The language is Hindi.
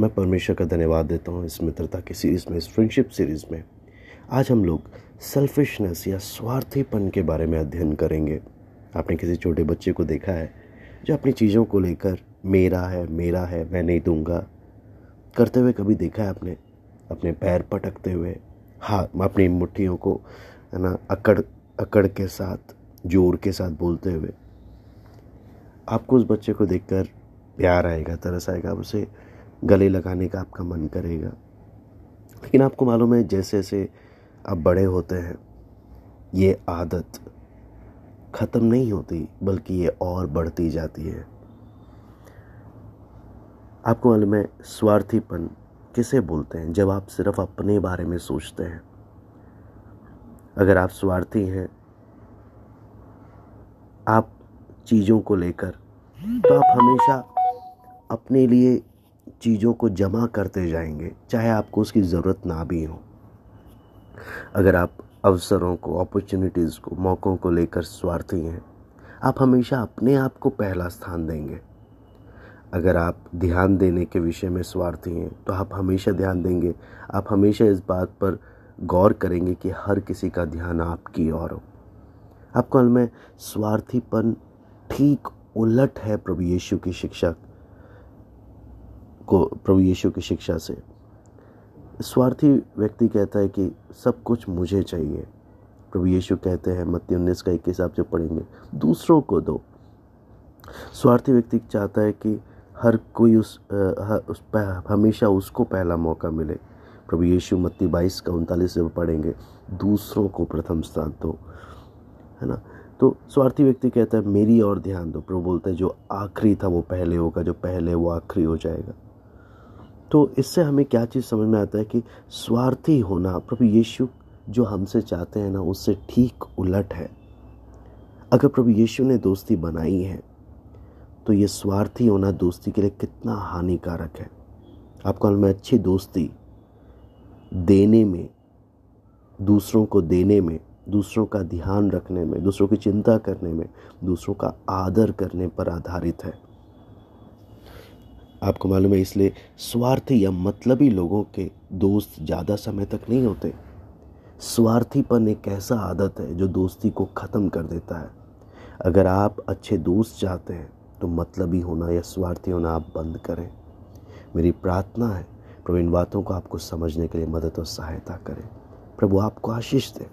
मैं परमेश्वर का धन्यवाद देता हूँ इस मित्रता की सीरीज़ में, इस फ्रेंडशिप सीरीज़ में। आज हम लोग सेल्फिशनेस या स्वार्थीपन के बारे में अध्ययन करेंगे। आपने किसी छोटे बच्चे को देखा है जो अपनी चीज़ों को लेकर, मेरा है मेरा है, मैं नहीं दूँगा। करते हुए कभी देखा है आपने? अपने पैर पटकते हुए, हाथ, अपनी मुट्ठियों को, है ना, अकड़ अकड़ के साथ, ज़ोर के साथ बोलते हुए। आपको उस बच्चे को देखकर प्यार आएगा, तरस आएगा, आप उसे गले लगाने का आपका मन करेगा। लेकिन आपको मालूम है जैसे जैसे आप बड़े होते हैं, ये आदत ख़त्म नहीं होती, बल्कि ये और बढ़ती जाती है। आपको मालूम है, स्वार्थीपन किसे बोलते हैं? जब आप सिर्फ़ अपने बारे में सोचते हैं। अगर आप स्वार्थी हैं, आप चीज़ों को लेकर तो आप हमेशा अपने लिए चीज़ों को जमा करते जाएँगे, चाहे आपको उसकी ज़रूरत ना भी हो। अगर आप अवसरों को अपॉर्चुनिटीज़ को, मौक़ों को लेकर स्वार्थी हैं, आप हमेशा अपने आप को पहला स्थान देंगे। अगर आप ध्यान देने के विषय में स्वार्थी हैं तो आप हमेशा ध्यान देंगे। आप हमेशा इस बात पर गौर करेंगे कि हर किसी का ध्यान आपकी ओर हो। आपको में स्वार्थीपन ठीक उलट है प्रभु यीशु की शिक्षा। को प्रभु यीशु की शिक्षा से। स्वार्थी व्यक्ति कहता है कि सब कुछ मुझे चाहिए। प्रभु यीशु कहते हैं मत्ती उन्नीस का इक्कीस आप जो पढ़ेंगे दूसरों को दो। स्वार्थी व्यक्ति चाहता है कि हर कोई उस, आ, उस हमेशा उसको पहला मौका मिले। प्रभु यीशु मत्ती बाईस का उनतालीस से पढ़ेंगे दूसरों को प्रथम स्थान दो है ना? तो स्वार्थी व्यक्ति कहता है मेरी और ध्यान दो। प्रभु बोलते हैं जो आखिरी था वो पहले होगा जो पहले वो आखिरी हो जाएगा। तो इससे हमें क्या चीज़ समझ में आता है कि स्वार्थी होना, प्रभु यीशु जो हमसे चाहते हैं ना, उससे ठीक उलट है। अगर प्रभु यीशु ने दोस्ती बनाई है तो ये स्वार्थी होना दोस्ती के लिए कितना हानिकारक है। आपको में अच्छी दोस्ती देने में, दूसरों को देने में, दूसरों का ध्यान रखने में, दूसरों की चिंता करने में, दूसरों का आदर करने पर आधारित है। आपको मालूम है, इसलिए स्वार्थी या मतलबी लोगों के दोस्त ज़्यादा समय तक नहीं होते। स्वार्थीपन एक ऐसा आदत है जो दोस्ती को ख़त्म कर देता है। अगर आप अच्छे दोस्त चाहते हैं तो मतलबी होना या स्वार्थी होना आप बंद करें। मेरी प्रार्थना है प्रभु इन बातों को आपको समझने के लिए मदद और सहायता करें। प्रभु, आपको आशीष दें।